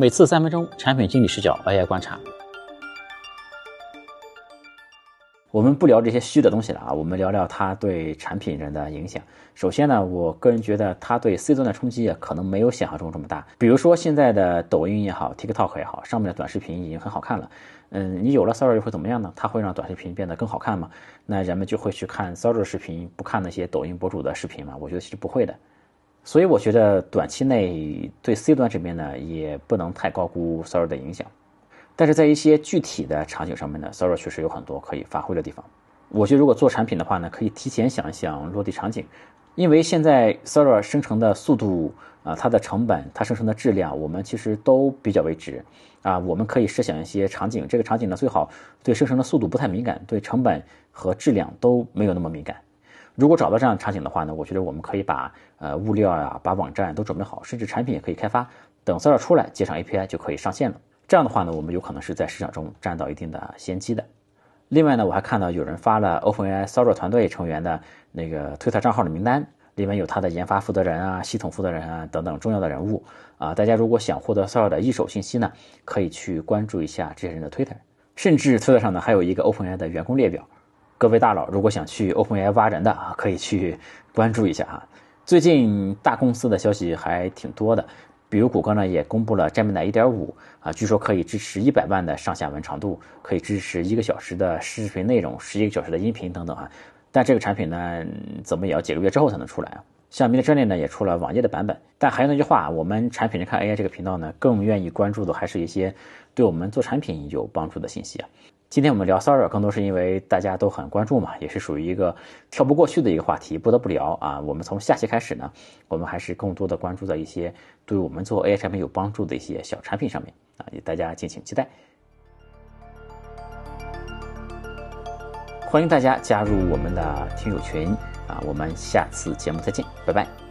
每次三分钟，产品经理视角 AI 观察。我们不聊这些虚的东西了啊，我们聊聊它对产品人的影响。首先呢，我个人觉得它对 C 端的冲击啊，可能没有想象中这么大。比如说现在的抖音也好，TikTok 也好，上面的短视频已经很好看了。嗯，你有了 Sora 又会怎么样呢？它会让短视频变得更好看吗？那人们就会去看 Sora 视频，不看那些抖音博主的视频吗？我觉得其实不会的。所以我觉得短期内对 C 端这边呢，也不能太高估 Sora 的影响。但是在一些具体的场景上面呢，Sora 确实有很多可以发挥的地方。我觉得如果做产品的话呢，可以提前想一想落地场景，因为现在 Sora 生成的速度啊，它的成本，它生成的质量，我们其实都比较为值啊。我们可以设想一些场景，这个场景呢最好对生成的速度不太敏感，对成本和质量都没有那么敏感。如果找到这样场景的话呢，我觉得我们可以把呃物料呀，把网站都准备好，甚至产品也可以开发，等 Sora 出来接上 API 就可以上线了。这样的话呢，我们有可能是在市场中占到一定的先机的。另外呢，我还看到有人发了 OpenAI Sora 团队成员的那个推特账号的名单，里面有他的研发负责人啊、系统负责人啊等等重要的人物啊。大家如果想获得 Sora 的一手信息呢，可以去关注一下这些人的推特。甚至推特上呢，还有一个 OpenAI 的员工列表。各位大佬如果想去 OpenAI 挖人的啊，可以去 关注一下哈。最近大公司的消息还挺多的。比如谷歌呢也公布了 Gemini 1.5啊，据说可以支持一百万的上下文长度，可以支持一个小时的视频内容，十一个小时的音频等等啊。但这个产品呢，怎么也要几个月之后才能出来啊。像 Midjourney 呢也出了网页的版本。但还是那句话，我们产品人看 AI 这个频道呢，更愿意关注的还是一些对我们做产品有帮助的信息啊。今天我们聊骚扰更多是因为大家都很关注嘛，也是属于一个跳不过去的一个话题，不得不聊啊。我们从下期开始呢，我们还是更多的关注在一些对我们做 AI 产品有帮助的一些小产品上面啊，也大家敬请期待。欢迎大家加入我们的听友群啊，我们下次节目再见，拜拜。